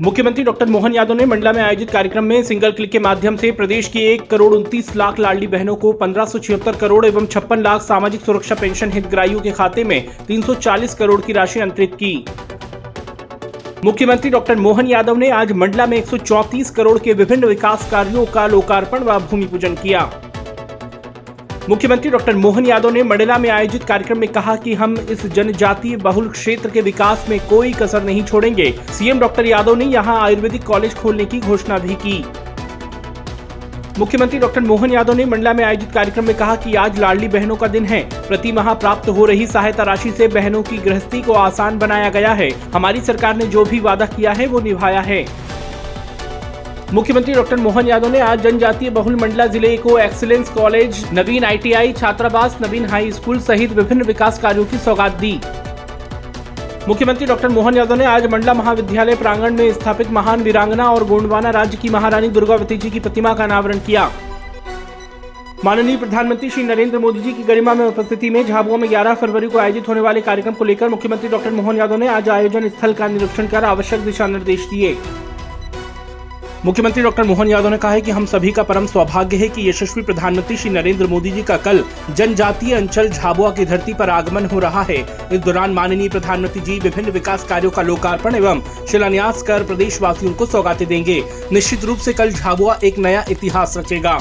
मुख्यमंत्री डॉक्टर मोहन यादव ने मंडला में आयोजित कार्यक्रम में सिंगल क्लिक के माध्यम से प्रदेश की एक करोड़ उनतीस लाख लाडली बहनों को पंद्रह करोड़ एवं छप्पन लाख सामाजिक सुरक्षा पेंशन हितग्राहियों के खाते में 340 करोड़ की राशि अंतरित की। मुख्यमंत्री डॉक्टर मोहन यादव ने आज मंडला में 134 करोड़ के विभिन्न विकास कार्यों का लोकार्पण व भूमि पूजन किया। मुख्यमंत्री डॉक्टर मोहन यादव ने मंडला में आयोजित कार्यक्रम में कहा कि हम इस जनजातीय बहुल क्षेत्र के विकास में कोई कसर नहीं छोड़ेंगे। सीएम डॉक्टर यादव ने यहाँ आयुर्वेदिक कॉलेज खोलने की घोषणा भी की। मुख्यमंत्री डॉक्टर मोहन यादव ने मंडला में आयोजित कार्यक्रम में कहा कि आज लाडली बहनों का दिन है। प्रति माह प्राप्त हो रही सहायता राशि से बहनों की गृहस्थी को आसान बनाया गया है। हमारी सरकार ने जो भी वादा किया है, वो निभाया है। मुख्यमंत्री डॉक्टर मोहन यादव ने आज जनजातीय बहुल मंडला ज़िले को एक्सीलेंस कॉलेज, नवीन आईटीआई, छात्रावास, नवीन हाई स्कूल सहित विभिन्न विकास कार्यों की सौगात दी। मुख्यमंत्री डॉक्टर मोहन यादव ने आज मंडला महाविद्यालय प्रांगण में स्थापित महान वीरांगना और गोंडवाना राज्य की महारानी दुर्गावती जी की प्रतिमा का अनावरण किया। माननीय प्रधानमंत्री श्री नरेंद्र मोदी जी की गरिमा में उपस्थिति में झाबुआ में 11 फरवरी को आयोजित होने वाले कार्यक्रम को लेकर मुख्यमंत्री डॉक्टर मोहन यादव ने आज आयोजन स्थल का निरीक्षण कर आवश्यक दिशा निर्देश दिए। मुख्यमंत्री डॉक्टर मोहन यादव ने कहा है कि हम सभी का परम सौभाग्य है कि यशस्वी प्रधानमंत्री श्री नरेंद्र मोदी जी का कल जनजातीय अंचल झाबुआ की धरती पर आगमन हो रहा है। इस दौरान माननीय प्रधानमंत्री जी विभिन्न विकास कार्यों का लोकार्पण एवं शिलान्यास कर प्रदेशवासियों को सौगातें देंगे। निश्चित रूप से कल झाबुआ एक नया इतिहास रचेगा।